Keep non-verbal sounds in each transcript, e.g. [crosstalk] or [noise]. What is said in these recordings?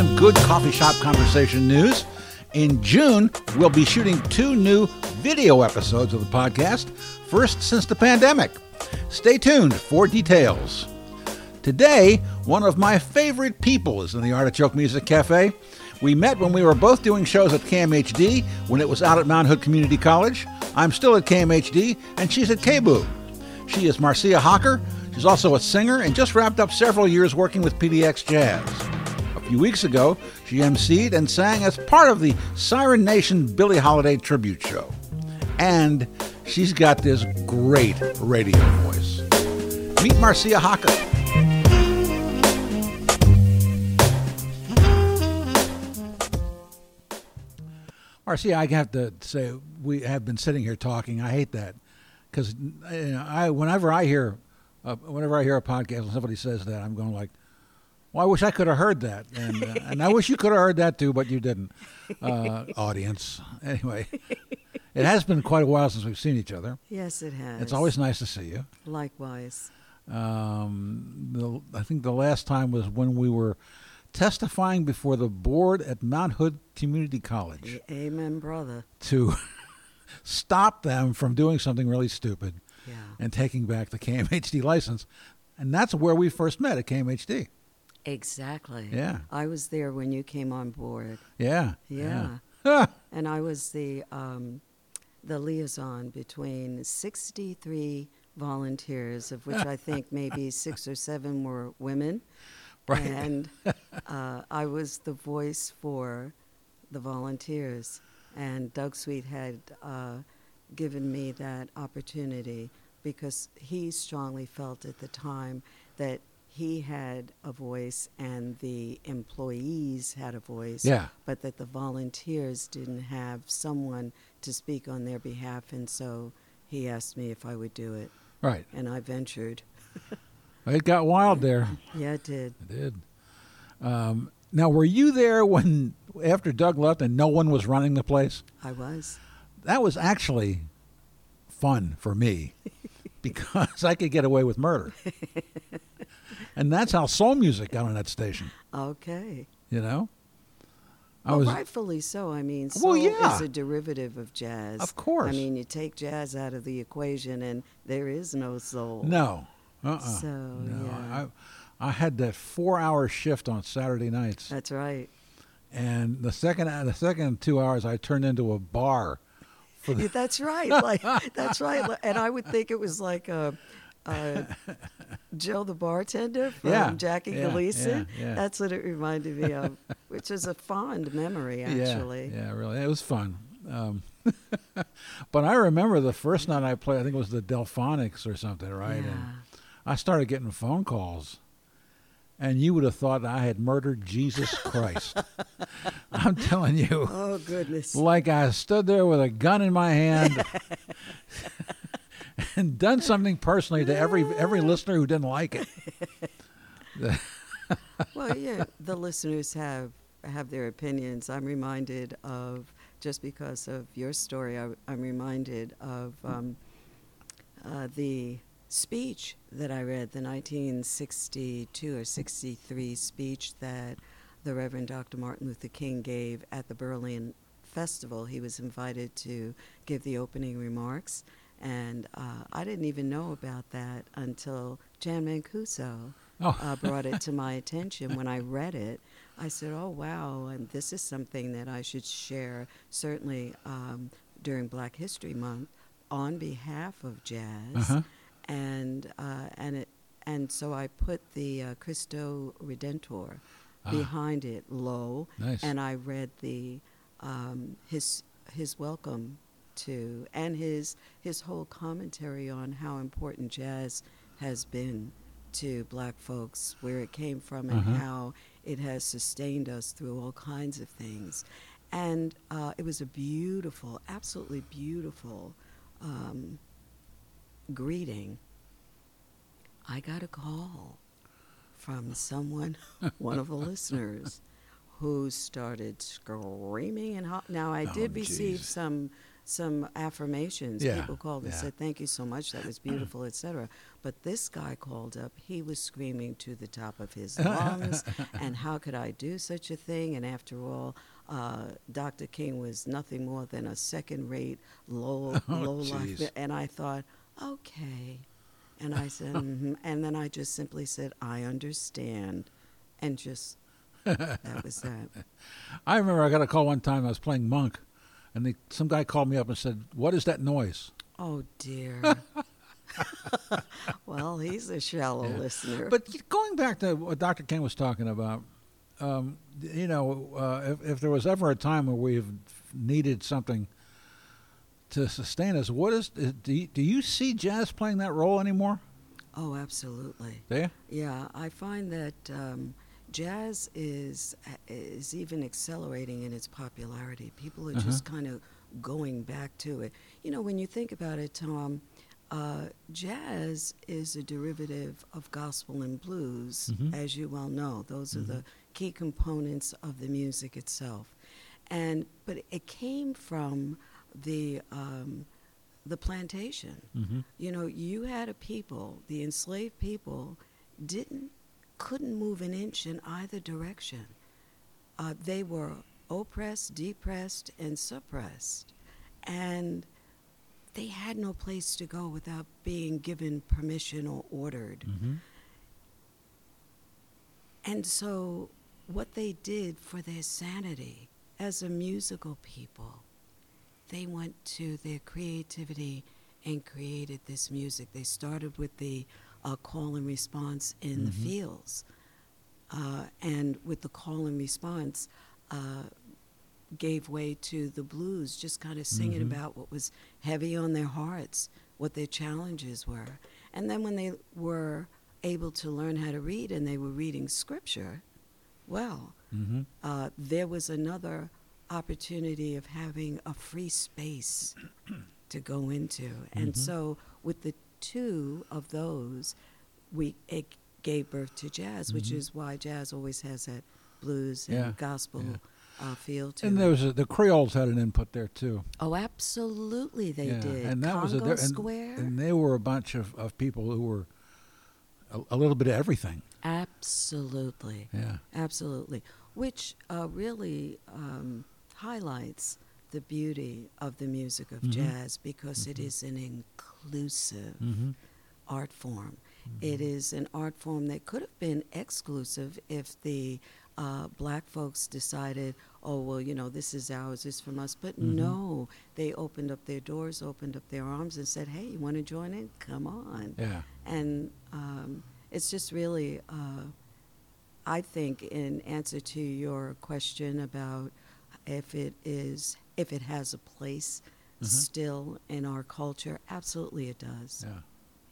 some good coffee shop conversation news. In June, we'll be shooting two new video episodes of the podcast, first since the pandemic. Stay tuned for details. Today, one of my favorite people is in the Artichoke Music Cafe. We met when we were both doing shows at KMHD when it was out at Mount Hood Community College. I'm still at KMHD, and she's at KBOO. She is Marcia Hocker. She's also a singer and just wrapped up several years working with PDX Jazz. Few weeks ago, she emceed and sang as part of the Siren Nation Billie Holiday tribute show. And she's got this great radio voice. Meet Marcia Hocker. Marcia, I have to say we have been sitting here talking. I hate that because you know, I whenever I hear uh, whenever I hear a podcast and somebody says that, I'm going like, well, I wish I could have heard that, and uh, [laughs] and I wish you could have heard that too, but you didn't. Uh, [laughs] audience, anyway, it has been quite a while since we've seen each other. Yes, it has. It's always nice to see you. Likewise. Um, the, I think the last time was when we were testifying before the board at Mount Hood Community College Amen, brother. to [laughs] stop them from doing something really stupid Yeah. and taking back the KMHD license. And that's where we first met at KMHD. Exactly. Yeah. I was there when you came on board. Yeah. Yeah. yeah. [laughs] And I was the um, the liaison between 63 volunteers, of which I think [laughs] maybe six or seven were women. Right. And [laughs] uh, I was the voice for the volunteers. And Doug Sweet had uh, given me that opportunity because he strongly felt at the time that he had a voice and the employees had a voice, Yeah. but that the volunteers didn't have someone to speak on their behalf. And so he asked me if I would do it. Right. And I ventured. It got wild [laughs] there. Yeah, it did. It did. Um, now, were you there when, after Doug left and no one was running the place? I was. That was actually fun for me [laughs] because I could get away with murder. [laughs] and that's how soul music got on that station, Okay. you know? I well, was rightfully so. I mean, Well, soul yeah. is a derivative of jazz. Of course. I mean, you take jazz out of the equation, and there is no soul. no. Uh-uh. So, no. yeah. I, I had that four-hour shift on Saturday nights, That's right. and the second the second two hours I turned into a bar for the Yeah, [laughs] That's right. [laughs] Like that's right. And I would think it was like uh uh [laughs] Joe the bartender from Yeah, Jackie yeah, Gleason. yeah. That's what it reminded me of, which is a fond memory [laughs] actually. Yeah, yeah, really, it was fun. Um, [laughs] but I remember the first night I played. I think it was the Delfonics or something, right? And. I started getting phone calls, and you would have thought I had murdered Jesus Christ. I'm telling you, Oh goodness. like I stood there with a gun in my hand. [laughs] And done something personally to every every listener who didn't like it. [laughs] well, yeah, the listeners have have their opinions. I'm reminded of just because of your story. I, am reminded of um, uh, the speech that I read, the 1962 or 63 speech that the Reverend Dr. Martin Luther King gave at the Berlin Festival. He was invited to give the opening remarks. And uh, I didn't even know about that until Jan Mancuso Oh. uh, brought it to my [laughs] attention when I read it. I said, "Oh wow, and this is something that I should share certainly um, during Black History Month on behalf of jazz." Uh-huh. And uh, and it and so I put the uh, Cristo Redentor Ah. behind it low, Nice. and I read the um, his his welcome to and his his whole commentary on how important jazz has been to black folks, where it came from, and Uh-huh. how it has sustained us through all kinds of things. And uh, it was a beautiful, absolutely beautiful um, greeting. I got a call from someone, [laughs] one of the listeners, who started screaming and ho- now I [laughs] Oh, did receive geez. some some affirmations. Yeah, People called and yeah. said, "Thank you so much. That was beautiful," etc. But this guy called up. He was screaming to the top of his [laughs] lungs, and how could I do such a thing? And after all, uh, Dr. King was nothing more than a second-rate, low, [laughs] Oh, low life. And I thought, okay. And I said, [laughs] hmm and then I just simply said, I understand, and just that was that. I remember I got a call one time. I was playing Monk, and they, some guy called me up and said, "What is that noise?" Oh dear. [laughs] well, he's a shallow Yeah. listener. But going back to what Dr. King was talking about, um, you know, uh, if, if there was ever a time where we've needed something to sustain us, what is do you, do you see jazz playing that role anymore? oh, absolutely. Do you? Yeah, I find that um, jazz is is even accelerating in its popularity. People are just kind of going back to it. You know, when you think about it, Tom, uh, jazz is a derivative of gospel and blues, Mhm. as you well know. Those are the key components of the music itself, and but it came from the um, the plantation. Mm-hmm. You know, you had a people, the enslaved people, didn't couldn't move an inch in either direction. Uh, they were oppressed, depressed, and suppressed, and they had no place to go without being given permission or ordered. Mm-hmm. And so, what they did for their sanity as a musical people, they went to their creativity and created this music. They started with the uh, call and response in the Mhm. fields. Uh, and with the call and response, uh, gave way to the blues, just kind of singing Mhm. about what was heavy on their hearts, what their challenges were. And then when they were able to learn how to read and they were reading scripture, well, Mm-hmm. uh, there was another opportunity of having a free space to go into. And Mhm. so, with the two of those, we it gave birth to jazz, which Mhm. is why jazz always has that blues and Yeah, gospel yeah. uh, feel to And it. there was a, the Creoles had an input there too. oh, absolutely, they yeah. did. And that Congo was a, and, Square. and they were a bunch of, of people who were a, a little bit of everything. absolutely. Yeah. Absolutely. Which uh, really um, highlights the beauty of the music of Mhm. jazz because it Mhm. is an inclusive Mm-hmm. art form. It is an art form that could have been exclusive if the uh, black folks decided, oh, well, you know, this is ours, this is from us. But Mhm. no, they opened up their doors, opened up their arms, and said, hey, you want to join in? Come on Yeah. and um, it's just really, uh, I think, in answer to your question about if it is, if it has a place Mhm. still in our culture, absolutely it does. Yeah.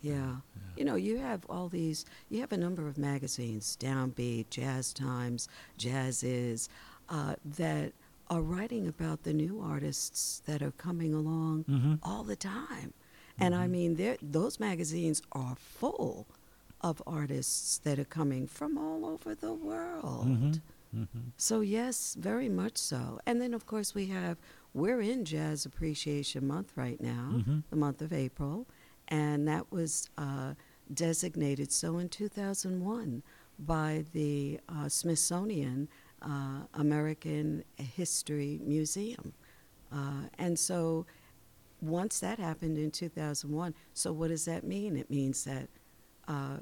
Yeah. yeah. You know, you have all these, you have a number of magazines, Downbeat, Jazz Times, JazzIz, uh, that are writing about the new artists that are coming along Mm-hmm. all the time. And I Mhm. mean, those magazines are full of artists that are coming from all over the world. Mhm. Mm-hmm. So, yes, very much so. And then, of course, we have, we're in Jazz Appreciation Month right now, Mhm. the month of April, and that was uh, designated so in 2001 by the uh, Smithsonian uh, American History Museum. Uh, and so, once that happened in 2001, so what does that mean? It means that uh,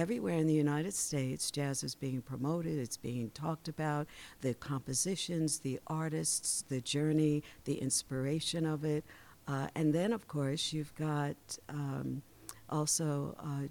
everywhere in the United States, jazz is being promoted, it's being talked about, the compositions, the artists, the journey, the inspiration of it. Uh, and then, of course, you've got um, also uh,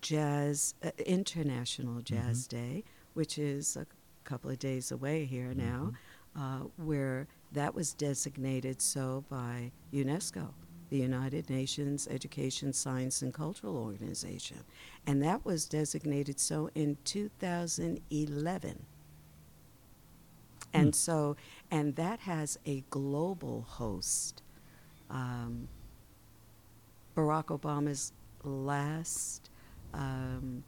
Jazz, uh, International Jazz Day, which is a couple of days away here now, uh, where that was designated so by UNESCO, the United Nations Education, Science, and Cultural Organization. And that was designated so in 2011. And Hmm. so, and that has a global host. Um, Barack Obama's last um,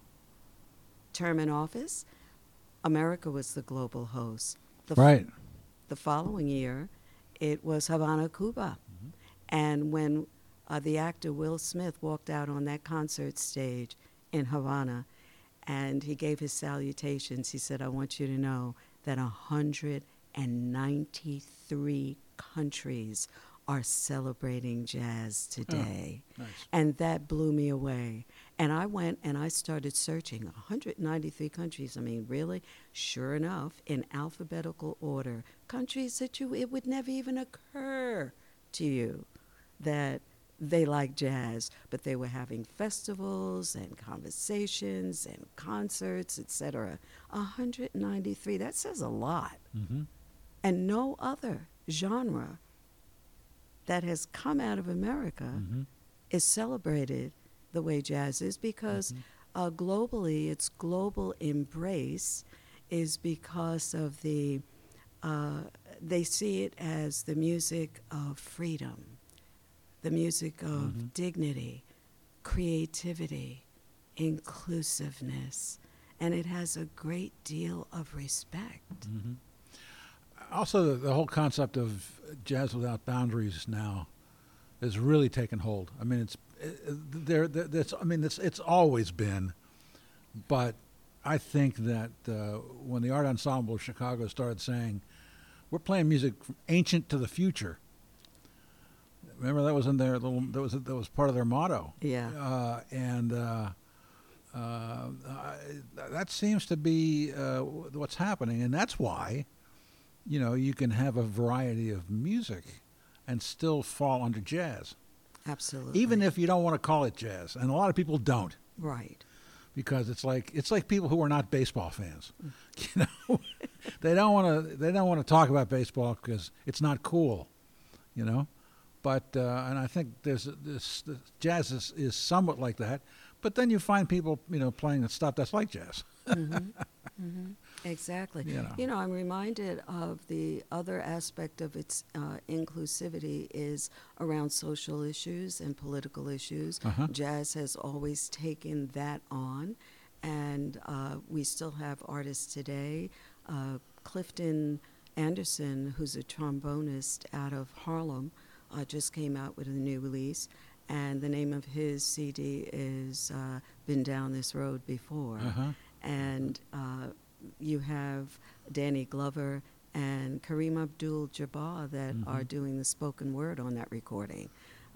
term in office, America was the global host. The f- Right. the following year, it was Havana, Cuba. And when uh, the actor Will Smith walked out on that concert stage in Havana and he gave his salutations, he said, I want you to know that 193 countries are celebrating jazz today. Nice. And that blew me away. And I went and I started searching 193 countries. I mean, really? Sure enough, in alphabetical order, countries that you it would never even occur to you that they like jazz, but they were having festivals and conversations and concerts, etc. 193. That says a lot. Mm-hmm. And no other genre that has come out of America Mm-hmm. is celebrated the way jazz is because uh, globally its global embrace is because of the uh, they see it as the music of freedom the music of Mhm. dignity creativity inclusiveness and it has a great deal of respect hmm Also, the, the whole concept of jazz without boundaries now has really taken hold. I mean, it's uh, there. there- That's. I mean, it's it's always been, but I think that uh, when the Art Ensemble of Chicago started saying, "We're playing music from ancient to the future," remember that was in their little. That was that was part of their motto. yeah. Uh, and uh, uh, I, that seems to be uh, what's happening, and that's why, you know, you can have a variety of music and still fall under jazz, absolutely. Even if you don't want to call it jazz, and a lot of people don't. Right. Because it's like it's like people who are not baseball fans, [laughs] you know, they don't want to they don't want to talk about baseball because it's not cool, you know. But uh, and I think there's this, this jazz is, is somewhat like that, but then you find people you know playing a stuff that's like jazz, hmm hmm Exactly. you know. You know, I'm reminded of the other aspect of its uh, inclusivity is around social issues and political issues. Uh-huh. Jazz has always taken that on, and uh, we still have artists today. Uh, Clifton Anderson, who's a trombonist out of Harlem, uh, just came out with a new release. And the name of his CD is uh, Been Down This Road Before Uh-huh. and uh, you have Danny Glover and Kareem Abdul-Jabbar that Mhm. are doing the spoken word on that recording,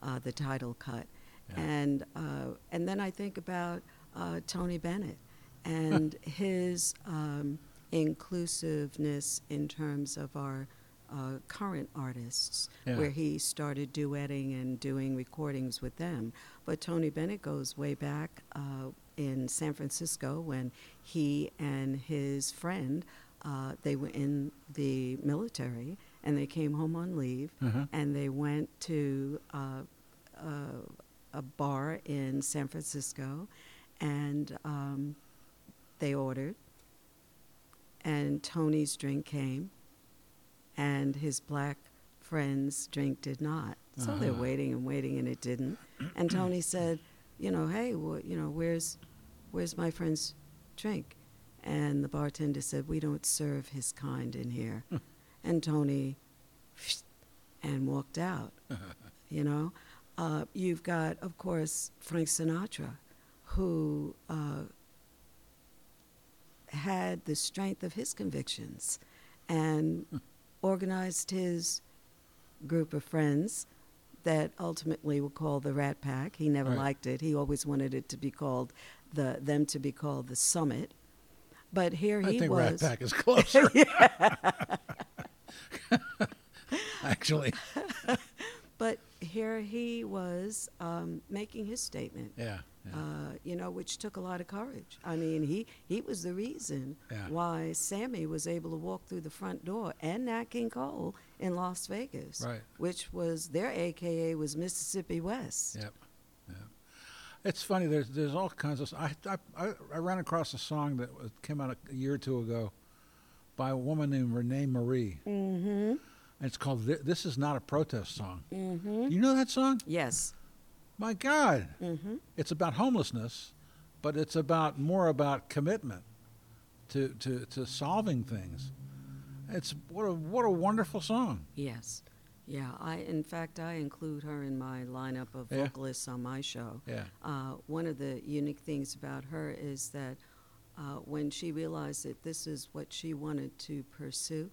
uh, the title cut, Yeah. and uh, and then I think about uh, Tony Bennett and his um, inclusiveness in terms of our uh, current artists, Yeah. where he started duetting and doing recordings with them. But Tony Bennett goes way back uh, in San Francisco when he and his friend uh, they were in the military and they came home on leave Uh-huh. and they went to uh, uh, a bar in San Francisco and um, they ordered and Tony's drink came and his black friend's drink did not. So they're Uh-huh. waiting and waiting and it didn't. And [clears throat] Tony said, you know, hey, well, you know, where's where's my friend's drink? And the bartender said, we don't serve his kind in here. [laughs] and Tony [sniffs] and walked out. [laughs] you know, uh, you've got, of course, Frank Sinatra, who uh, had the strength of his convictions and [laughs] organized his group of friends that ultimately were called the Rat Pack. He never Right. liked it. He always wanted it to be called the them to be called the Summit. But here I he think was. Rat Pack is [laughs] closer. [laughs] Actually, [laughs] But here he was um, making his statement. yeah. Yeah. uh, you know, which took a lot of courage. I mean, he, he was the reason Yeah. why Sammy was able to walk through the front door and Nat King Cole in Las Vegas, Right. which was their AKA was Mississippi West. Yep. Yep. It's funny. There's there's all kinds of. I I I, ran across a song that came out a, a year or two ago by a woman named René Marie, Mm-hmm. and it's called "This Is Not a Protest Song." Mm-hmm. You know that song? Yes. My God, Mm-hmm. it's about homelessness, but it's about more about commitment to to to solving things. It's what a what a wonderful song. Yes. Yeah, I in fact I include her in my lineup of Yeah. vocalists on my show. Yeah. Uh, one of the unique things about her is that uh, when she realized that this is what she wanted to pursue,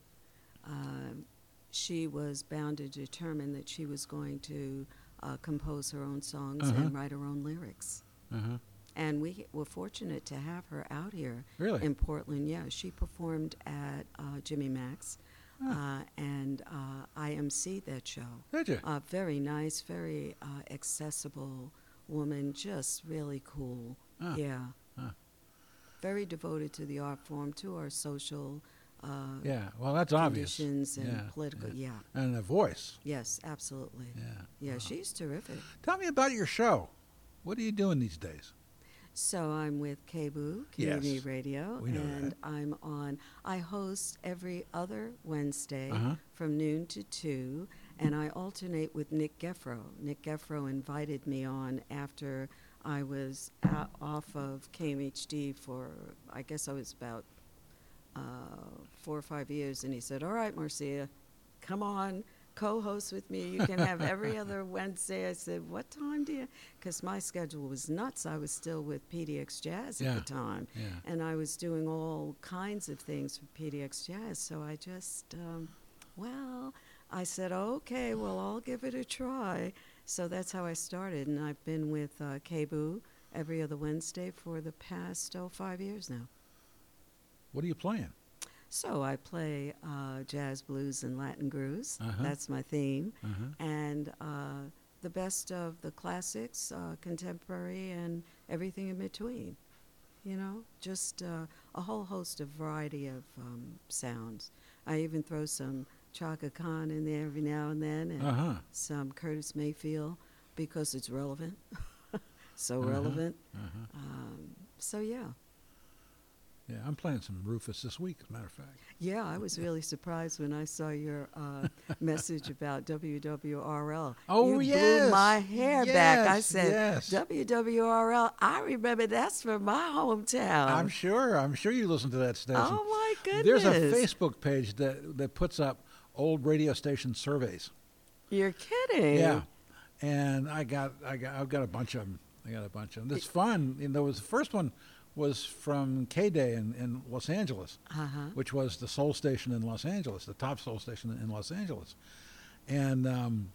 um, she was bound to determine that she was going to uh, compose her own songs Uh-huh. and write her own lyrics. Uh-huh. And we were fortunate to have her out here Really? in Portland. Yeah, she performed at uh, Jimmy Mak's, uh, and uh, I emceed that show. Did you? Uh, very nice, very uh, accessible woman, just really cool. Ah, Yeah. ah. Very devoted to the art form, to our social uh, yeah. Well, that's obvious. conditions and Yeah, political. yeah. Yeah. And a voice. Yes, absolutely. Yeah. Yeah, Wow. she's terrific. Tell me about your show. What are you doing these days? So I'm with KBOO Community Yes, Radio, we know and that. I'm on. I host every other Wednesday Uh-huh. from noon to two, and I alternate with Nick Geffro. Nick Geffro invited me on after I was off of KMHD for, I guess I was about uh, four or five years, and he said, "All right, Marcia, come on." Co-host with me. You can have every [laughs] other Wednesday. I said, "What time do you?" Because my schedule was nuts. I was still with PDX Jazz Yeah. at the time, Yeah. and I was doing all kinds of things for PDX Jazz. So I just, um, well, I said, okay, well, I'll give it a try. So that's how I started, and I've been with uh, every other Wednesday for the past oh five years now. What are you playing? So I play uh, jazz, blues, and Latin grooves. Uh-huh. That's my theme, Uh-huh. and uh, the best of the classics, uh, contemporary, and everything in between. You know, just uh, a whole host of variety of um, sounds. I even throw some Chaka Khan in there every now and then, and Uh-huh. some Curtis Mayfield because it's relevant. [laughs] so Uh-huh. relevant. Uh-huh. Um, so yeah. Yeah, I'm playing some Rufus this week, as a matter of fact. Yeah, I was really surprised when I saw your uh, [laughs] message about WWRL. Oh, you yes. blew my hair back. I said, yes. WWRL. I remember that's from my hometown. I'm sure. I'm sure you listen to that station. oh my goodness! There's a Facebook page that that puts up old radio station surveys. You're kidding? Yeah, and I got I got I've got a bunch of them. I got a bunch of them. It's fun. And there was the first one was from KDAY in, in Los Angeles, Uh huh. which was the soul station in Los Angeles, the top soul station in Los Angeles. And um,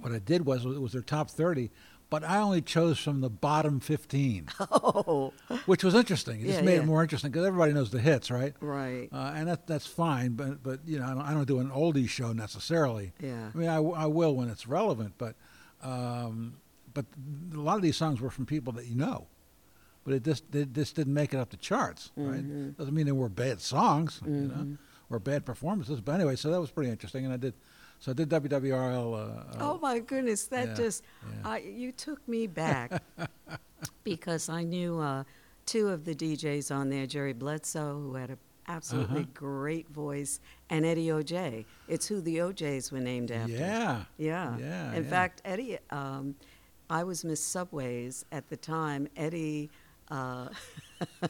what I did was it was their top 30, but I only chose from the bottom 15, [laughs] Oh, which was interesting. It just made yeah. it more interesting because everybody knows the hits, right? right. Uh, and that, that's fine, but but you know I don't, I don't do an oldies show necessarily. yeah. I mean I, I will when it's relevant, but um, but a lot of these songs were from people that you know, but it just it just didn't make it up the charts, right? Mhm. Doesn't mean they were bad songs, you know, Mhm. or bad performances. But anyway, so that was pretty interesting, and I did so I did WWRL. Uh, uh, Oh my goodness, that yeah, just yeah. I, you took me back [laughs] because I knew uh, two of the DJs on there, Jerry Bledsoe, who had an absolutely Uh-huh. great voice, and Eddie O'Jay. It's who the O'Jays were named after. yeah, Yeah. Yeah, In yeah. fact, Eddie, um, I was Miss Subways at the time. Eddie uh,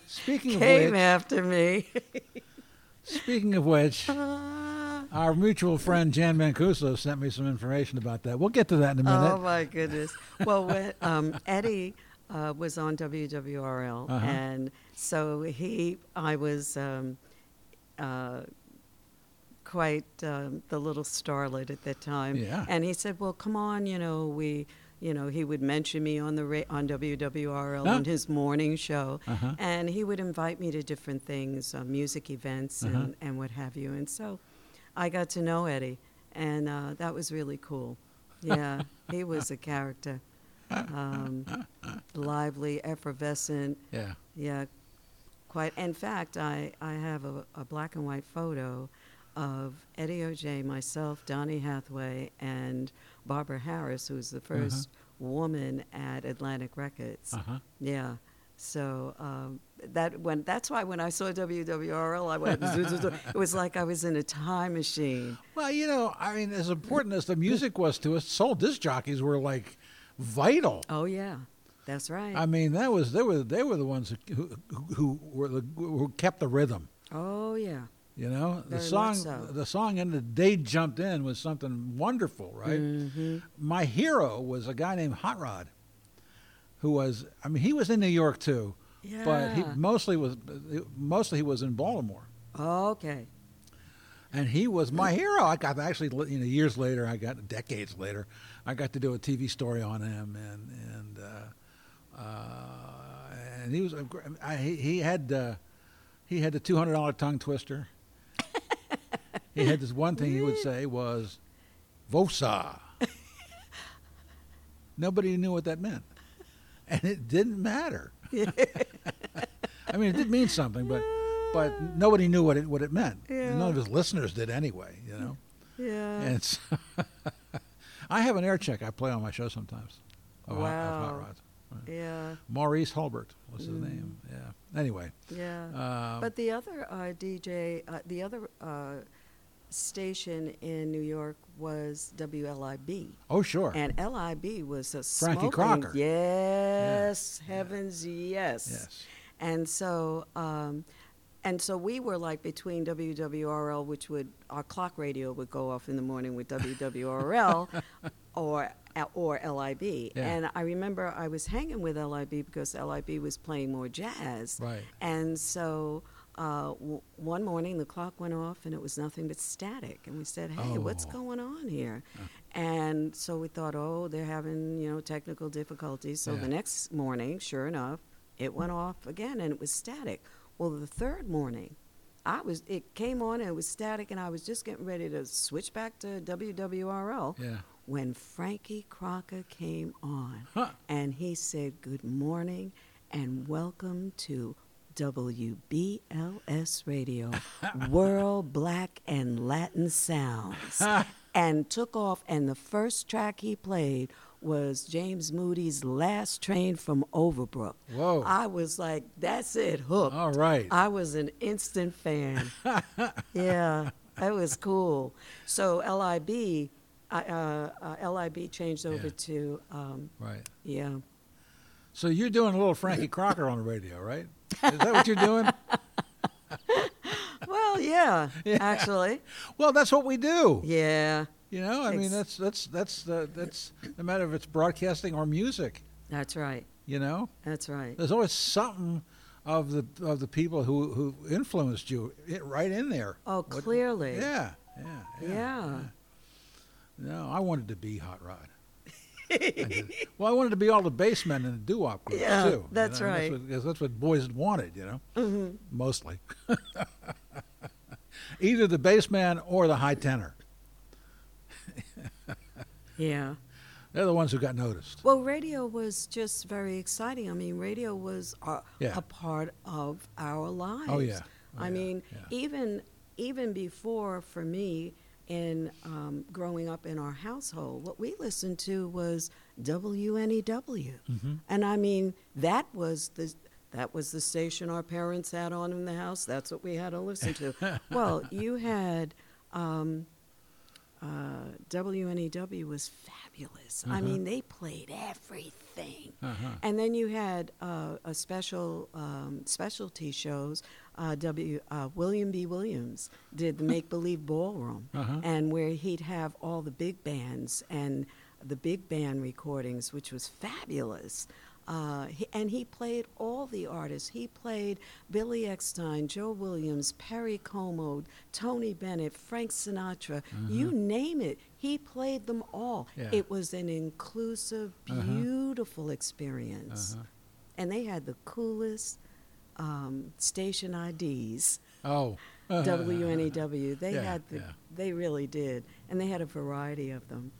Speaking of came which, after me. speaking of which, our mutual friend Jan Mancuso sent me some information about that. We'll get to that in a minute. Oh my goodness! Well, when um, Eddie uh, was on WWRL, Uh-huh. and so he, I was um, uh, quite um, the little starlet at that time. Yeah. And he said, "Well, come on, you know, we." You know, he would mention me on the ra- on WWRL on his morning show, Uh-huh. and he would invite me to different things, uh, music events Uh-huh. and, and what have you. And so I got to know Eddie, and uh, that was really cool. Yeah, he [laughs] was a character. Um, lively, effervescent. Yeah. Yeah, quite. In fact, I, I have a, a black and white photo of Eddie O'Jay, myself, Donny Hathaway, and Barbara Harris, who was the 1st woman at Atlantic Records. Uh-huh. Yeah. So um, that when that's why when I saw WWRL, I went. [laughs] It was like I was in a time machine. Well, you know, I mean, as important as the music was to us, soul disc jockeys were like vital. Oh yeah, that's right. I mean, that was they were they were the ones who who, who were the, who kept the rhythm. oh yeah, You know, the song, so. the song, and the they jumped in was something wonderful, right? Mm-hmm. My hero was a guy named Hot Rod, who was, I mean, he was in New York too, Yeah. but he mostly was, mostly he was in Baltimore, okay. and he was my hero. I got actually, you know, years later, I got decades later, I got to do a TV story on him, and and uh, uh, and he was, a gr- I, he he had, uh, he had the two hundred dollar tongue twister. He had this one thing he would say was, "Vosa." Nobody knew what that meant, and it didn't matter. I mean, it did mean something, but but nobody knew what it what it meant. And None of his listeners did anyway. You know, Yeah. and it's [laughs] I have an air check I play on my show sometimes. Of hot, of hot Wow. rods. yeah. Maurice Hulbert was his Mm. name. Yeah. Anyway, Yeah. uh, But the other uh, DJ, uh, the other uh, station in New York was WLIB. oh sure, And LIB was a Frankie smoking- Crocker. Yes, Yeah. heavens, yes. yes, And so, um, and so we were like between WWRL, which would our clock radio would go off in the morning with WWRL, [laughs] or or LIB. Yeah. And I remember I was hanging with LIB because LIB was playing more jazz. right. And so uh, w- one morning the clock went off and it was nothing but static. And we said, hey, what's Oh. going on here? And so we thought, oh, they're having, you know, technical difficulties. So Yeah. the next morning, sure enough, it went off again and it was static. Well, the third morning, I was it came on and it was static and I was just getting ready to switch back to WWRL Yeah. when Frankie Crocker came on Huh. and he said, Good morning and welcome to WBLS Radio, World Black and Latin Sounds. [laughs] and took off, and the first track he played was James Moody's Last Train from Overbrook. Whoa. I was like, That's it, hooked. All right. I was an instant fan. [laughs] yeah, that was cool. So LIB, I, uh, uh, LIB changed over Yeah. to um, right. yeah. So you're doing a little Frankie Crocker on the radio, right? Is that what you're doing? [laughs] Well, yeah, [laughs] Yeah. actually, Well, that's what we do. yeah, You know, I mean, that's that's that's the that's no matter if it's broadcasting or music. that's right. You know, That's right. there's always something of the of the people who who influenced you i right in there. Oh, What- clearly. Yeah, yeah, yeah. Yeah. No, I wanted to be Hot Rod. [laughs] Well, I wanted to be all the bassmen in the doo-wop groups Yeah, too. you that's know, right. That's what, that's what boys wanted, you know, hmm mostly. [laughs] Either the bassman or the high tenor. [laughs] Yeah. They're the ones who got noticed. Well, radio was just very exciting. I mean, radio was a, Yeah. a part of our lives. Oh yeah. Oh, I yeah, mean, yeah. even even before for me in um, growing up in our household, what we listened to was WNEW, Mhm. and I mean that was the that was the station our parents had on in the house. That's what we had to listen to. [laughs] well, you had. Um, uh, WNEW was fabulous. I Uh-huh. mean, they played everything. Uh-huh. And then you had uh, a special um, specialty shows. Uh, W. Uh, William B. Williams did the Make Believe Ballroom, Uh-huh. and where he'd have all the big bands and the big band recordings, which was fabulous. Uh, he, and he played all the artists. He played Billy Eckstine, Joe Williams, Perry Como, Tony Bennett, Frank Sinatra. You name it, he played them all. Yeah. It was an inclusive, Uh-huh. beautiful experience. Uh-huh. And they had the coolest um, station IDs. Oh. [laughs] WNEW. They Yeah, had the, yeah. they really did, and they had a variety of them.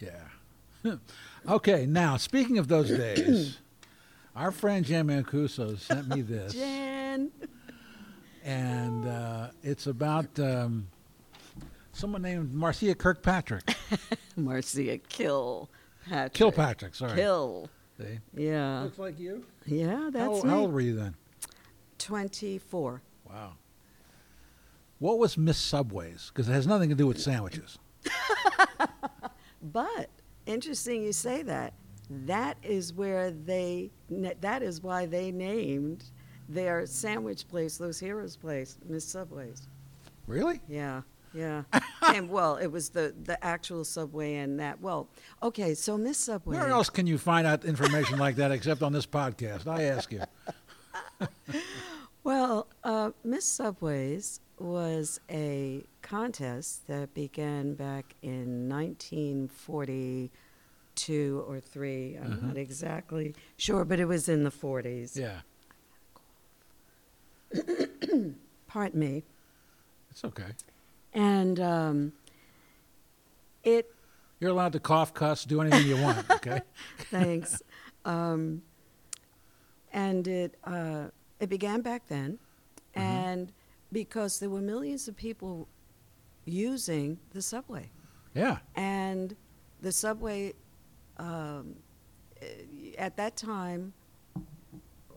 Yeah. [laughs] okay, now speaking of those days, [coughs] our friend Jan Mancuso sent me this, [laughs] Jan, and uh, it's about um, someone named Marcia Kirkpatrick. Marcia Kill, Patrick. Kilpatrick, sorry. Kill. See? Yeah, Looks like you. yeah, that's how, how old were you then? Twenty-four. Wow. What was Miss Subways? Because it has nothing to do with sandwiches. [laughs] But interesting you say that. That is where they. That is why they named their sandwich place, those heroes place, Miss Subways. Really? Yeah, yeah. [laughs] and well, it was the the actual subway and that. Well, okay. So Miss Subway. Where else can you find out information like that except on this podcast? I ask you. [laughs] Well, uh, Miss Subways was a contest that began back in 1942 or 3. I'm Uh-huh. not exactly sure, but it was in the 40s. Yeah, [coughs] Pardon me. it's okay. And um, it, You're allowed to cough, cuss, do anything you want. Okay. [laughs] thanks. um, and it, uh, it began back then. Mhm. And because there were millions of people using the subway. Yeah. And the subway, um, eh, at that time,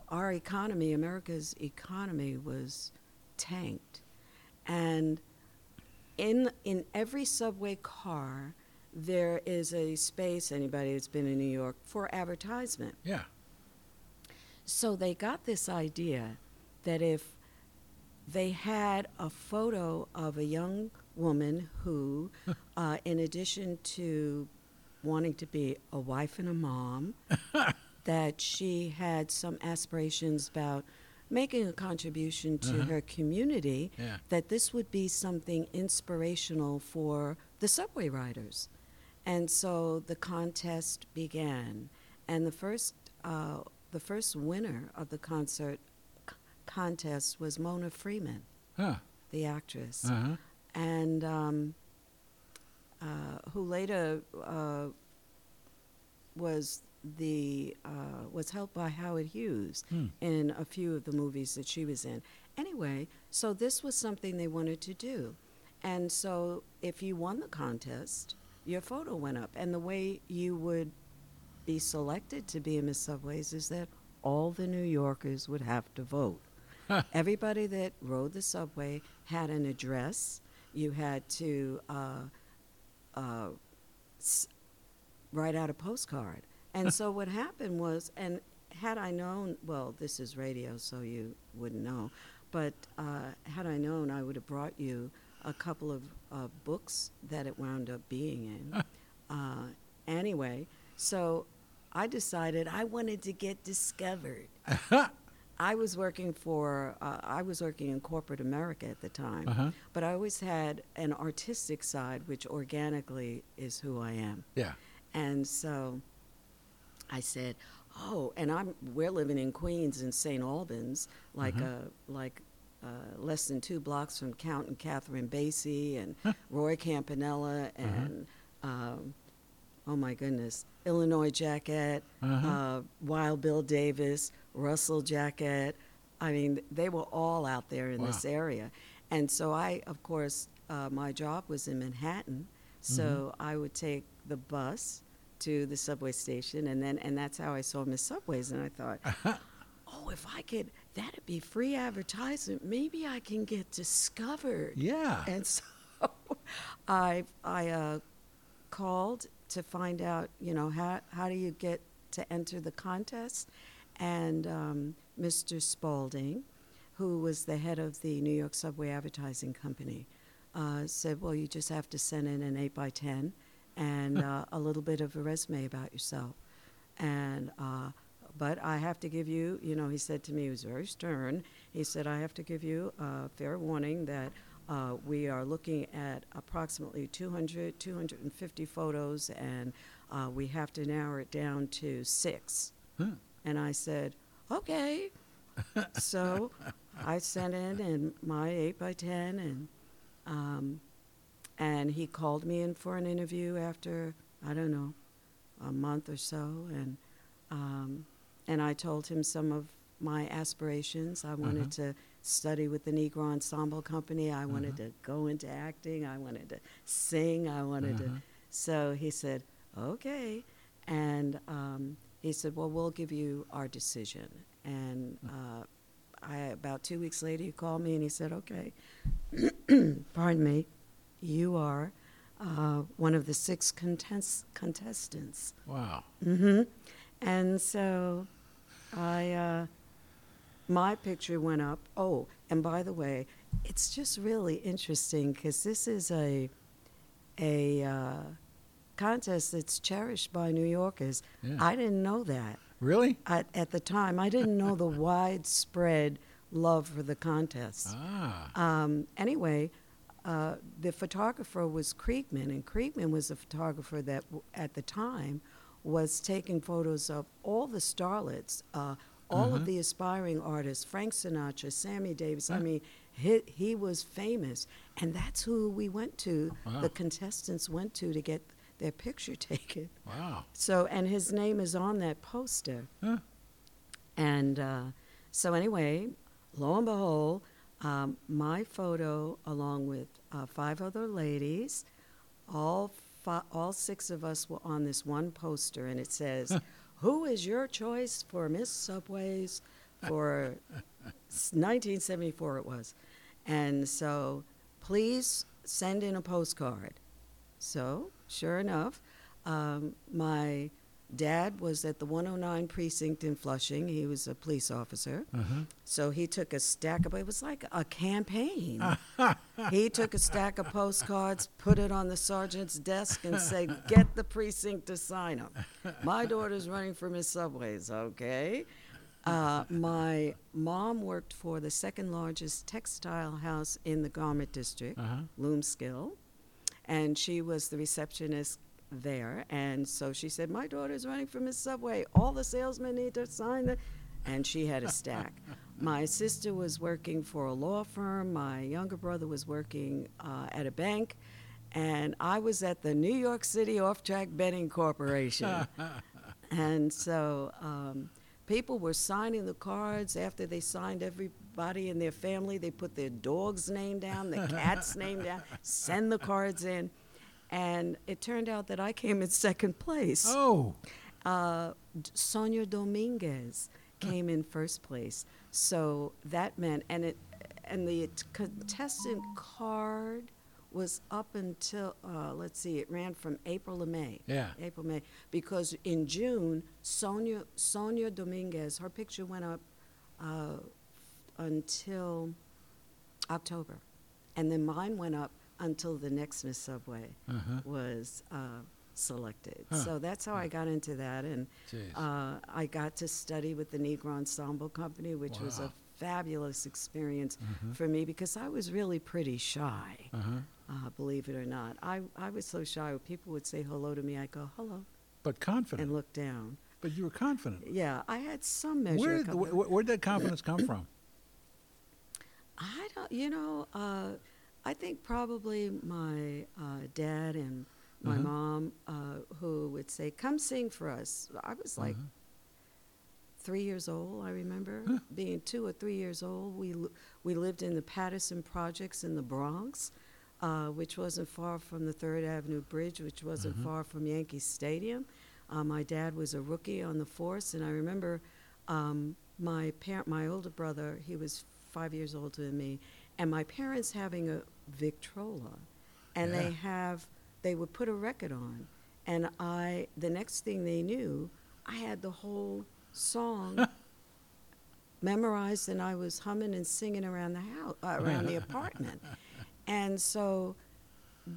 our economy, America's economy, was tanked. And in, in every subway car, there is a space, anybody that's been in New York, for advertisement. Yeah. So they got this idea that if they had a photo of a young woman who, [laughs] uh, in addition to wanting to be a wife and a mom, [laughs] that she had some aspirations about making a contribution to Uh-huh. her community, Yeah. that this would be something inspirational for the subway riders. And so the contest began. And the first, uh, the first winner of the concert c- contest was Mona Freeman, Huh. the actress, Uh huh. and um, uh, who later uh, was the uh, was helped by Howard Hughes Hmm. in a few of the movies that she was in. Anyway, so this was something they wanted to do. And so if you won the contest, your photo went up. And the way you would be selected to be in Miss Subways is that all the New Yorkers would have to vote. Everybody that rode the subway had an address. You had to uh, uh, s- write out a postcard. And [laughs] so what happened was, and had I known, well, this is radio, so you wouldn't know, but uh, had I known, I would have brought you a couple of uh, books that it wound up being in. uh, anyway, so I decided I wanted to get discovered. I was working for, uh, I was working in corporate America at the time, Uh huh. but I always had an artistic side, which organically is who I am. Yeah. And so I said, "Oh, and I'm we're living in Queens in St. Albans, like Mhm. uh, like uh, less than two blocks from Count and Catherine Basie and Roy Campanella and um, oh my goodness, Illinois Jacquet, Uh-huh. uh, Wild Bill Davis, Russell Jacquet. I mean, they were all out there in Wow. this area. And so I, of course, uh, my job was in Manhattan, so Mm-hmm. I would take the bus to the subway station, and then and that's how I saw Miss Subways, and I thought, [laughs] oh, if I could, that'd be free advertisement. Maybe I can get discovered. Yeah. And [laughs] so I I uh, called to find out, you know, how how do you get to enter the contest? And um, Mr. Spalding, who was the head of the New York Subway Advertising Company, uh, said, "Well, you just have to send in an eight by ten and uh, a little bit of a resume about yourself." And uh, but I have to give you, you know, he said to me, he was very stern. He said, I have to give you a fair warning that uh, we are looking at approximately 200, 250 photos, and uh, we have to narrow it down to six. And I said, okay. [laughs] so I sent in and my 8 by 10 and um, and he called me in for an interview after I don't know a month or so and um, and I told him some of my aspirations. I wanted to study with the Negro Ensemble Company. I wanted to go into acting. I wanted to sing. I wanted Uh-huh. to. So he said, okay. And um, he said, well, we'll give you our decision. And uh, I, about two weeks later, he called me and he said, okay, [clears throat] pardon me, you are uh, one of the six contest- contestants. Wow. hmm And so I, uh, my picture went up. Oh, and by the way, it's just really interesting because this is a a uh, contest that's cherished by New Yorkers. Yeah. I didn't know that Really? at, at the time. I didn't know the [laughs] widespread love for the contest. Ah. Um, anyway, uh, the photographer was Kriegman, and Kriegman was a photographer that, w- at the time, was taking photos of all the starlets, uh, all of the aspiring artists, Frank Sinatra, Sammy Davis. I mean, he, he was famous, and that's who we went to. Wow. The contestants went to to get their picture [laughs] taken. Wow. So, and his name is on that poster. Huh. And uh, so, anyway, lo and behold, um, my photo, along with uh, five other ladies, all fi- all six of us were on this one poster, and it says, "Who is your choice for Miss Subways for 1974?" It was, and so please send in a postcard. So, sure enough, um, my dad was at the 109 precinct in Flushing. He was a police officer. Uh-huh. So he took a stack of, it was like a campaign. [laughs] [laughs] he took a stack of postcards, put it on the sergeant's desk, and said, Get the precinct to sign them. My daughter's running for Miss Subways, okay? Uh, my mom worked for the second largest textile house in the garment district, Uh-huh. Loomskill, and she was the receptionist there. And so she said, My daughter's running for Miss Subway. All the salesmen need to sign the. And she had a stack. My sister was working for a law firm. My younger brother was working uh, at a bank. And I was at the New York City Off Track Betting Corporation. [laughs] and so um, people were signing the cards after they signed everybody in their family. They put their dog's name down, the cat's [laughs] name down, send the cards in. And it turned out that I came in second place. Oh. Uh, Sonia Dominguez came in first place. So that meant, and it, and the contestant card was up until, uh, let's see, it ran from April to May. Yeah. April, May, because in June, Sonia Sonia Dominguez, her picture went up uh, until October, and then mine went up until the next Miss Subway Uh-huh. was uh, selected. Huh. So that's how I got into that, and uh, I got to study with the Negro Ensemble Company, which was a fabulous experience Mhm. for me because I was really pretty shy. Uh-huh. Uh, believe it or not, I, I was so shy. When people would say hello to me, I go hello But confident. and look down. but you were confident. Yeah, I had some measure. Where of did, confidence. where, where did that confidence come from? I don't, you know, uh, I think probably my uh, dad and my Uh-huh. mom, uh, who would say, "Come sing for us." I was like Uh-huh. three years old. I remember Huh. being two or three years old. We we lived in the Patterson Projects in the Bronx, uh, which wasn't far from the Third Avenue Bridge, which wasn't Mhm. far from Yankee Stadium. Uh, my dad was a rookie on the force, and I remember um, my parent, my older brother, he was five years older than me, and my parents having a Victrola, and Yeah. they have they would put a record on, and I the next thing they knew, I had the whole song [laughs] memorized, and I was humming and singing around the house, uh, around the apartment, [laughs] and so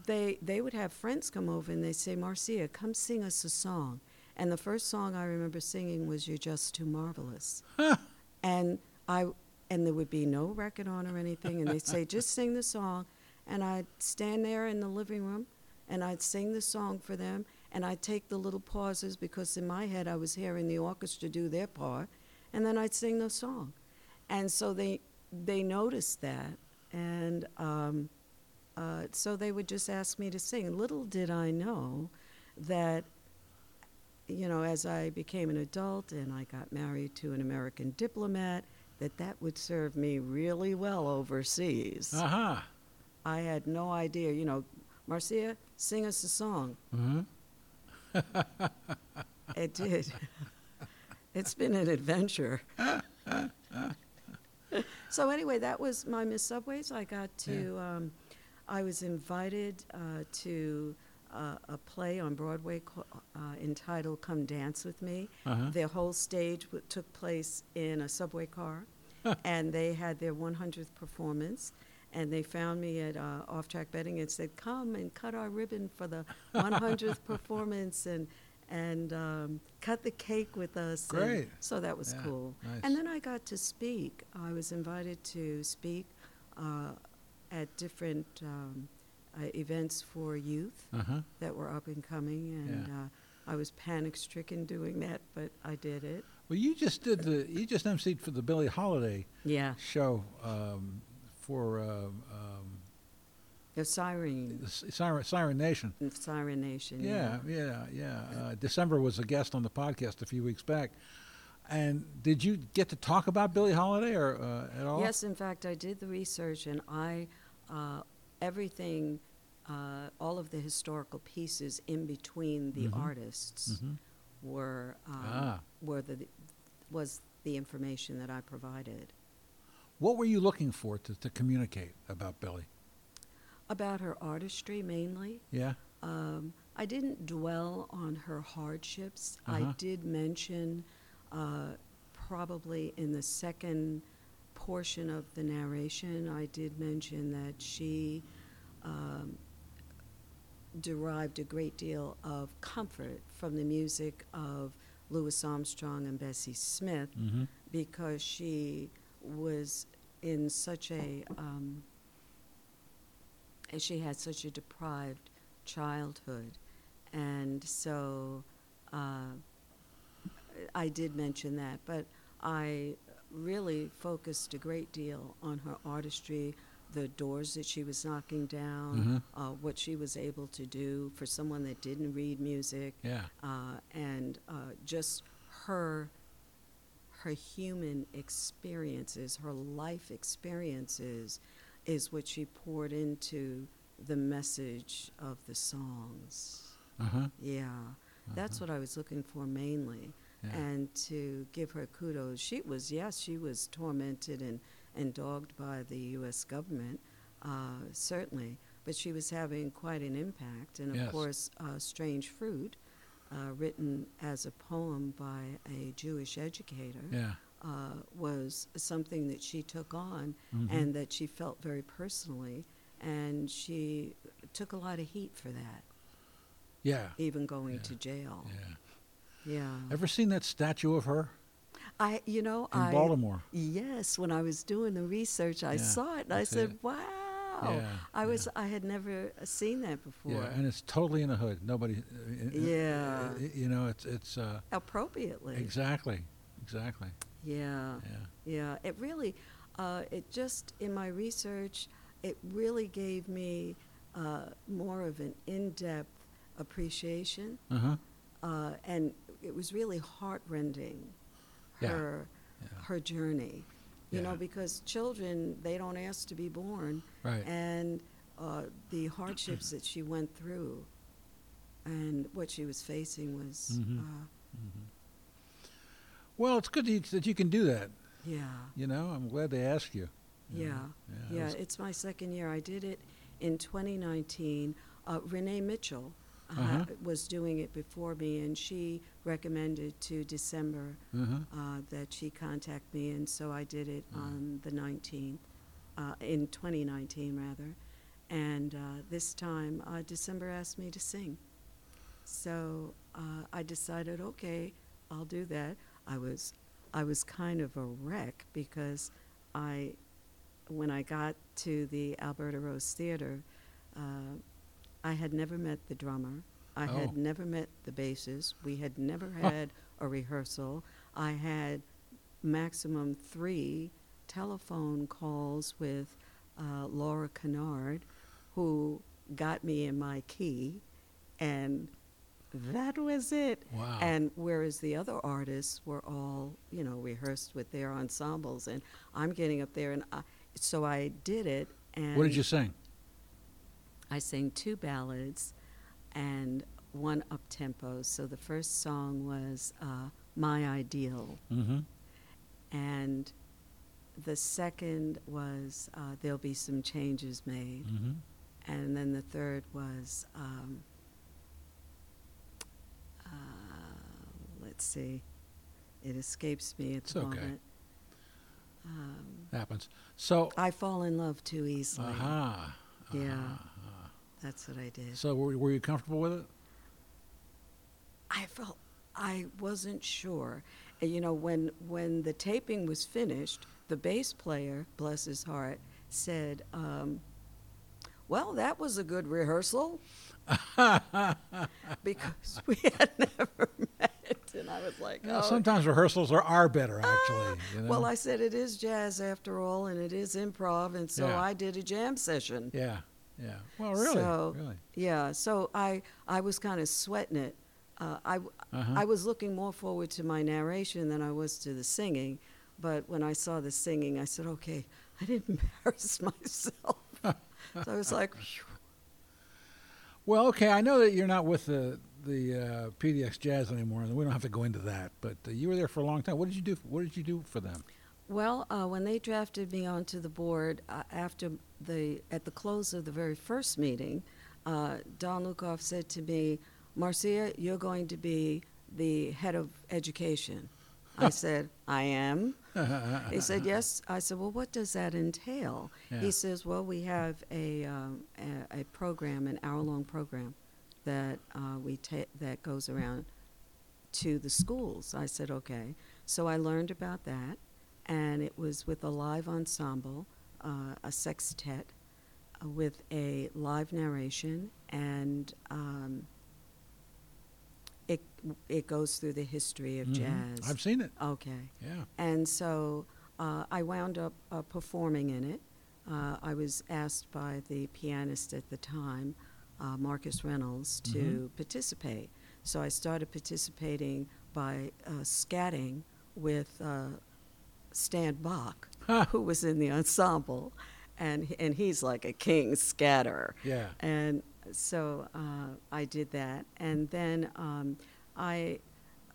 they they would have friends come over and they say, Marcia, come sing us a song. And the first song I remember singing was "You're Just Too Marvelous," [laughs] and I and there would be no record on or anything, and they'd say, just sing the song, and I'd stand there in the living room, and I'd sing the song for them, and I'd take the little pauses because in my head I was hearing the orchestra do their part, and then I'd sing the song, and so they they noticed that, and um, uh, so they would just ask me to sing. Little did I know that, you know, as I became an adult and I got married to an American diplomat, that that would serve me really well overseas. Uh-huh. I had no idea, you know, Marcia, sing us a song. Mm-hmm. [laughs] It did. it's been an adventure. [laughs] so anyway, that was my Miss Subways. I got to. Um, I was invited uh, to uh, a play on Broadway co- uh, entitled "Come Dance with Me." Uh-huh. The whole stage w- took place in a subway car, and they had their 100th performance. And they found me at uh, Off Track Betting and said, "Come and cut our ribbon for the 100th [laughs] performance and and um, cut the cake with us." And Great. so that was Yeah, cool. nice. And then I got to speak. I was invited to speak uh, at different um, uh, events for youth Uh huh. that were up and coming, and Yeah. uh, I was panic stricken doing that, but I did it. Well, you just did the you just emceed for the Billie Holiday Yeah, show um, for uh, um, the Siren, the S- Siren, Siren Nation. Siren Nation. Yeah, yeah, yeah. Uh, December was a guest on the podcast a few weeks back. And did you get to talk about Billie Holiday or uh, at all? Yes, in fact, I did the research, and I uh, everything, uh, all of the historical pieces in between the Mhm. artists Mhm. were um, Ah. were the was the information that I provided What were you looking for to, to communicate about Billie? about her artistry mainly. Yeah. Um, I didn't dwell on her hardships. Uh-huh. I did mention, uh, probably in the second portion of the narration, I did mention that she um, derived a great deal of comfort from the music of Louis Armstrong and Bessie Smith Mm-hmm. because she was in such a um, she had such a deprived childhood and so uh, I did mention that but I really focused a great deal on her artistry the doors that she was knocking down Mhm. uh, what she was able to do for someone that didn't read music Yeah. uh, and uh, just her her human experiences, her life experiences, is what she poured into the message of the songs. Uh huh. Yeah, that's what I was looking for mainly, Yeah. and to give her kudos. She was yes, she was tormented and and dogged by the U.S. government, uh, certainly, but she was having quite an impact. And of Yes. course, uh, "Strange Fruit," uh, written as a poem by a Jewish educator, Yeah. uh, was something that she took on Mhm. and that she felt very personally. And she took a lot of heat for that, Yeah. even going Yeah. to jail. Yeah. Yeah. Ever seen that statue of her I, you know, in I Baltimore? yes, when I was doing the research, I Yeah, saw it and I said, it. "Wow!" Yeah, I was, yeah. I had never seen that before. Yeah, and it's totally in the hood. Nobody. uh, uh, Yeah. uh, You know, it's it's uh, Appropriately. exactly, exactly. Yeah. Yeah. Yeah, it really, uh, it just, in my research, it really gave me uh, more of an in depth appreciation. Uh huh. Uh, and it was really heartrending, Yeah, her, yeah. her journey. You know, because children, they don't ask to be born. Right. And uh, the hardships that she went through and what she was facing was, Mhm. uh, Well, it's good that you, that you can do that. yeah. You know, I'm glad they asked you. you Yeah, know. it yeah, it's my second year. I did it in 2019. Uh, Renee Mitchell uh, Uh-huh. was doing it before me, and she recommended to December uh-huh. uh, that she contact me, and so I did it Mm. on the 19th, uh, in 2019 rather. And uh, this time, uh, December asked me to sing. So uh, I decided, okay, I'll do that. I was, I was kind of a wreck because I, when I got to the Alberta Rose Theater, uh, I had never met the drummer. I Oh. had never met the bassist. We had never had a rehearsal. I had maximum three telephone calls with uh, Laura Kennard, who got me in my key, and that was it. Wow. And whereas the other artists were all, you know, rehearsed with their ensembles, and I'm getting up there, and I, so I did it. And what did you sing? I sang two ballads and one up tempo. So the first song was uh, My Ideal, Mm-hmm. and the second was uh, There'll Be Some Changes Made. Mm-hmm. And then the third was, um, uh, let's see, it escapes me at It's the okay. moment. um, happens. So, I fall in love too easily. aha. Yeah. aha. That's what I did. So, were, were you comfortable with it? I felt I wasn't sure. And, you know, when when the taping was finished, the bass player, bless his heart, said, um, "Well, that was a good rehearsal," [laughs] because we had [laughs] never met, and I was like, know, "Oh." sometimes rehearsals are, are better, actually. you know? Well, I said it is jazz after all, and it is improv, and so Yeah. I did a jam session. yeah, yeah. Well, really, So, really. Yeah, so I I was kind of sweating it. Uh, I Uh-huh. I was looking more forward to my narration than I was to the singing, but when I saw the singing, I said, "Okay, [laughs] I didn't embarrass [laughs] myself." so I was like, [laughs] "Phew." Well, okay. I know that you're not with the the uh, PDX Jazz anymore, and we don't have to go into that. But uh, you were there for a long time. What did you do? What did you do for them? Well, uh, when they drafted me onto the board uh, after the at the close of the very first meeting, uh, Don Lucoff said to me, "Marcia, you're going to be the head of education." I [laughs] said, "I am." [laughs] He said, "Yes." I said, "Well, what does that entail?" Yeah. He says, "Well, we have a um, a, a program, an hour-long program that uh, we ta- that goes around to the schools." I said, "Okay." So I learned about that, and it was with a live ensemble, uh, a sextet, uh, with a live narration, and um, it it goes through the history of Mhm. jazz. I've seen it. Okay. Yeah. And so uh, I wound up uh, performing in it. Uh, I was asked by the pianist at the time, uh, Marcus Reynolds, to Mhm. participate. So I started participating by uh, scatting with uh, Stan Bach, Ha. who was in the ensemble, and and he's like a king scatterer. Yeah. And so uh, I did that. And then um, I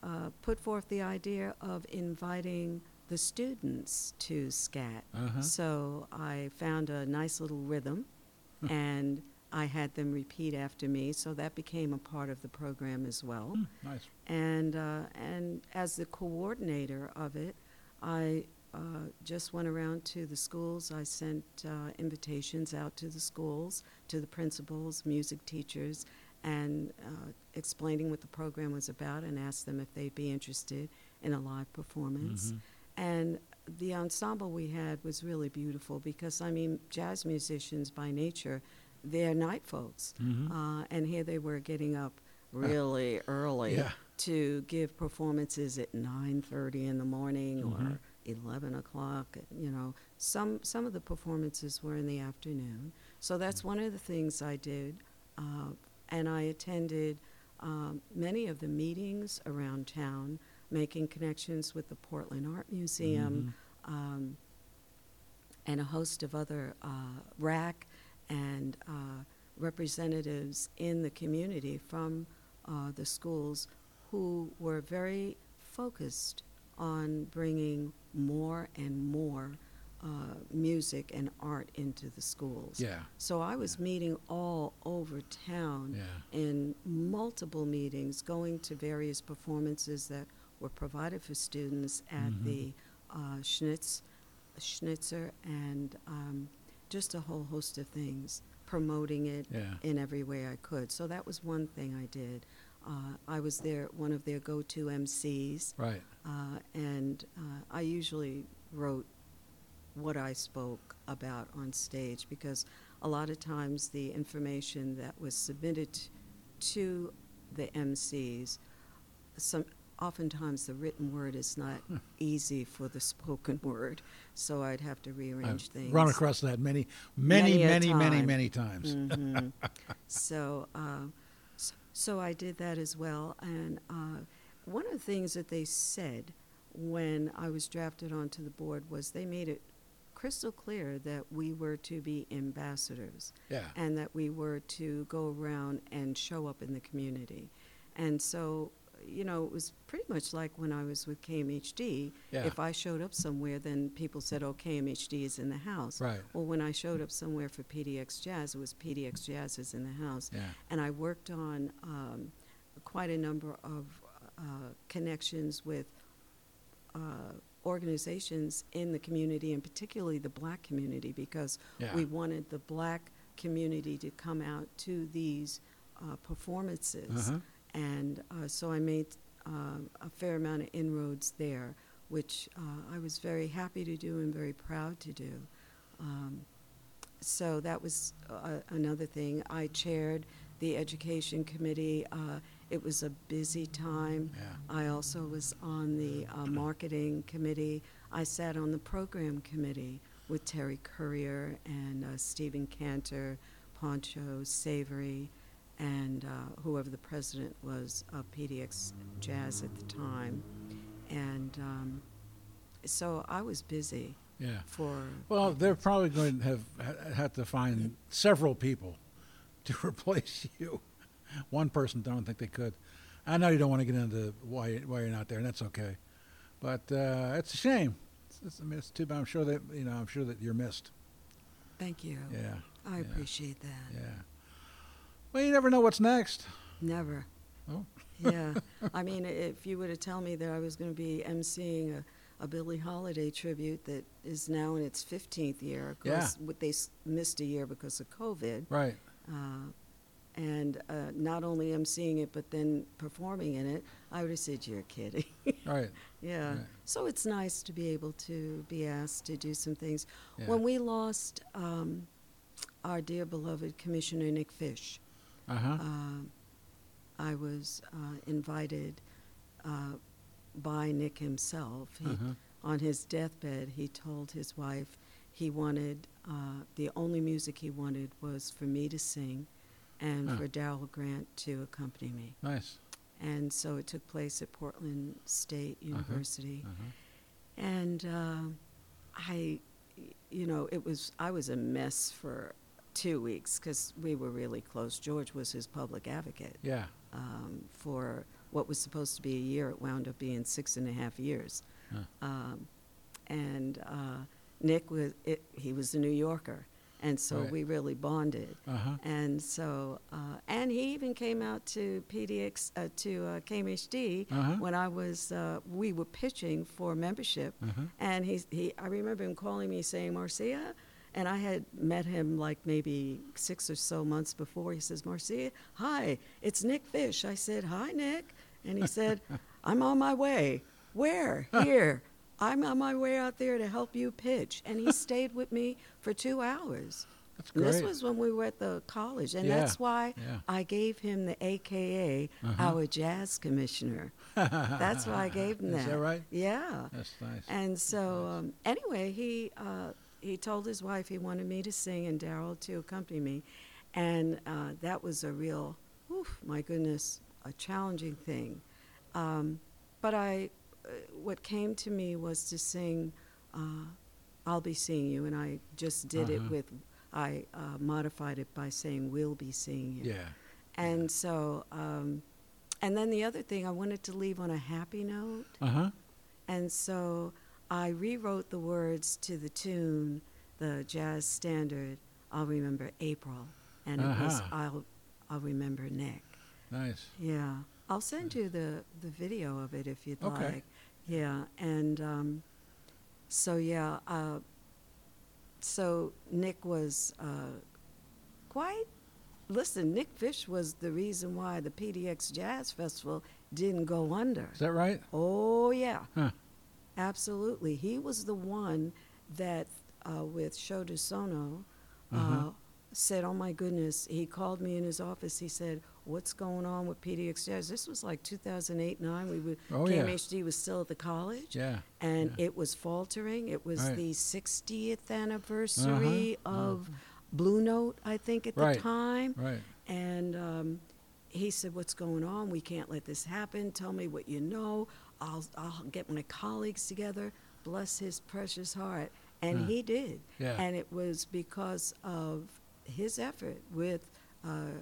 uh, put forth the idea of inviting the students to SCAT. Uh-huh. So I found a nice little rhythm and I had them repeat after me. So that became a part of the program as well. Hmm, nice. And, uh, and as the coordinator of it, I uh, just went around to the schools. I sent uh, invitations out to the schools, to the principals, music teachers, and uh, explaining what the program was about and asked them if they'd be interested in a live performance. Mhm. And the ensemble we had was really beautiful because, I mean, jazz musicians by nature, they're night folks. Mhm. Uh, and here they were getting up [laughs] really early Yeah. To give performances at 9.30 in the morning Mhm. or 11 o'clock you know some some of the performances were in the afternoon so that's one of the things i did uh, and i attended um, many of the meetings around town making connections with the portland art museum um, and a host of other uh, RACC and uh, representatives in the community from uh, the schools who were very focused on bringing more and more uh, music and art into the schools. Yeah. So I was meeting all over town Yeah. in multiple meetings, going to various performances that were provided for students at Mhm. the uh, Schnitz, Schnitzer, and um, just a whole host of things, promoting it Yeah. in every way I could. So that was one thing I did. Uh, I was there, one of their go-to MCs, Right. uh, and uh, I usually wrote what I spoke about on stage because a lot of times the information that was submitted to the MCs, some oftentimes the written word is not easy for the [laughs] spoken word, so I'd have to rearrange I've things. run across that many, many, Many many, many, many times. Mhm. [laughs] so, uh, s- so I did that as well. And uh, one of the things that they said when I was drafted onto the board was they made it crystal clear that we were to be ambassadors Yeah. and that we were to go around and show up in the community. And so, you know, it was pretty much like when I was with KMHD. Yeah. If I showed up somewhere, then people said, oh, KMHD is in the house. Right. Well, when I showed up somewhere for PDX Jazz, it was PDX Jazz is in the house. Yeah. And I worked on um, quite a number of uh, connections with uh, organizations in the community, and particularly the black community, because Yeah. we wanted the black community to come out to these uh, performances. Uh-huh. And uh, so I made uh, a fair amount of inroads there, which uh, I was very happy to do and very proud to do. Um, so that was uh, another thing. I chaired the education committee. Uh, it was a busy time. Yeah. I also was on the uh, [clears throat] marketing committee. I sat on the program committee with Terry Currier and uh, Stephen Cantor, Pancho Savery, and uh, whoever the president was of PDX Jazz at the time. And um, so I was busy Yeah. for. Well, they're probably going to have ha- had to find several people [laughs] to replace you. One person, I don't think they could. I know you don't want to get into why why you're not there, and that's okay. But uh, it's a shame. It's, it's, I mean, it's too bad. I'm sure that you know. I'm sure that you're missed. Thank you. Yeah. I yeah. appreciate that. Yeah. Well, you never know what's next. Never. Oh. yeah. [laughs] I mean, if you were to tell me that I was going to be emceeing a, a Billie Holiday tribute that is now in its 15th year, of Yeah. course, what they missed a year because of COVID, Right. uh, and uh, not only emceeing it, but then performing in it, I would have said, You're kidding. [laughs] Right. yeah. Right. So it's nice to be able to be asked to do some things. Yeah. When we lost um, our dear beloved Commissioner Nick Fish, Uh huh. um, I was uh, invited uh, by Nick himself. He, Uh-huh. On his deathbed, he told his wife he wanted, uh, the only music he wanted was for me to sing and for Darrell Grant to accompany me. Nice. And so it took place at Portland State University. Uh-huh. And uh, I, you know, it was, I was a mess for two weeks because we were really close. George was his public advocate Yeah. um, for what was supposed to be a year. It wound up being six and a half years. Huh. Um, and uh, Nick was it, he was a New Yorker, and so Right. we really bonded. Uh huh. And so, uh, and he even came out to PDX uh, to uh, KMHD Uh-huh. when I was uh, we were pitching for membership, Uh-huh. and he's he I remember him calling me saying Marcia. And I had met him like maybe six or so months before. He says, Marcia, hi, it's Nick Fish. I said, Hi, Nick. And he said, [laughs] I'm on my way. Where? [laughs] Here. I'm on my way out there to help you pitch. And he [laughs] stayed with me for two hours. That's great. this was when we were at the college. And Yeah, that's why yeah. I gave him the AKA, Uh-huh. our jazz commissioner. That's why I gave him that. Is that right? Yeah. That's nice. And so, um, anyway, he uh, he told his wife he wanted me to sing and Darrell to accompany me, and uh, that was a real, oof, my goodness, a challenging thing. Um, but I, uh, what came to me was to sing, uh, "I'll be seeing you," and I just did Uh-huh. it with, I uh, modified it by saying, "We'll be seeing you." yeah. And so, um, and then the other thing, I wanted to leave on a happy note. Uh huh. And so I rewrote the words to the tune, the jazz standard, I'll Remember April. And it was Uh-huh. I'll, I'll Remember Nick. Nice. Yeah. I'll send you the, the video of it if you'd Okay. like. Yeah. And um, so, yeah. Uh, so Nick was uh, quite. Listen, Nick Fish was the reason why the PDX Jazz Festival didn't go under. Is that right? Oh, yeah. Huh. Absolutely. He was the one that, uh, with Sho Dozono, uh, Uh-huh. said, Oh my goodness. He called me in his office. He said, What's going on with PDX Jazz? This was like 2008 9. We were, Oh, yeah. KMHD was still at the college. Yeah. And yeah. it was faltering. It was Right. the 60th anniversary of Blue Note, I think, at Right. the time. Right. And um, he said, "What's going on? We can't let this happen. Tell me what you know. I'll I'll get my colleagues together. Bless his precious heart." And Huh. he did. Yeah. And it was because of his effort with uh,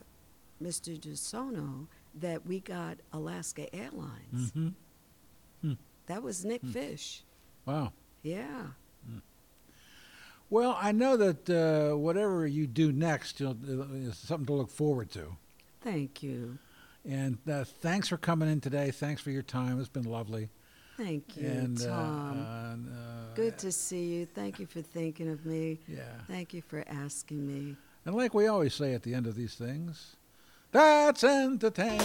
Mr. Dozono that we got Alaska Airlines. Mm-hmm. That was Nick Fish. Wow. Yeah. Well, I know that uh, whatever you do next you'll, is something to look forward to. Thank you. And uh, thanks for coming in today. Thanks for your time. It's been lovely. Thank you, and, uh, Tom. uh, Good to see you. Thank you for thinking of me. Yeah. Thank you for asking me. And like we always say at the end of these things, that's entertainment.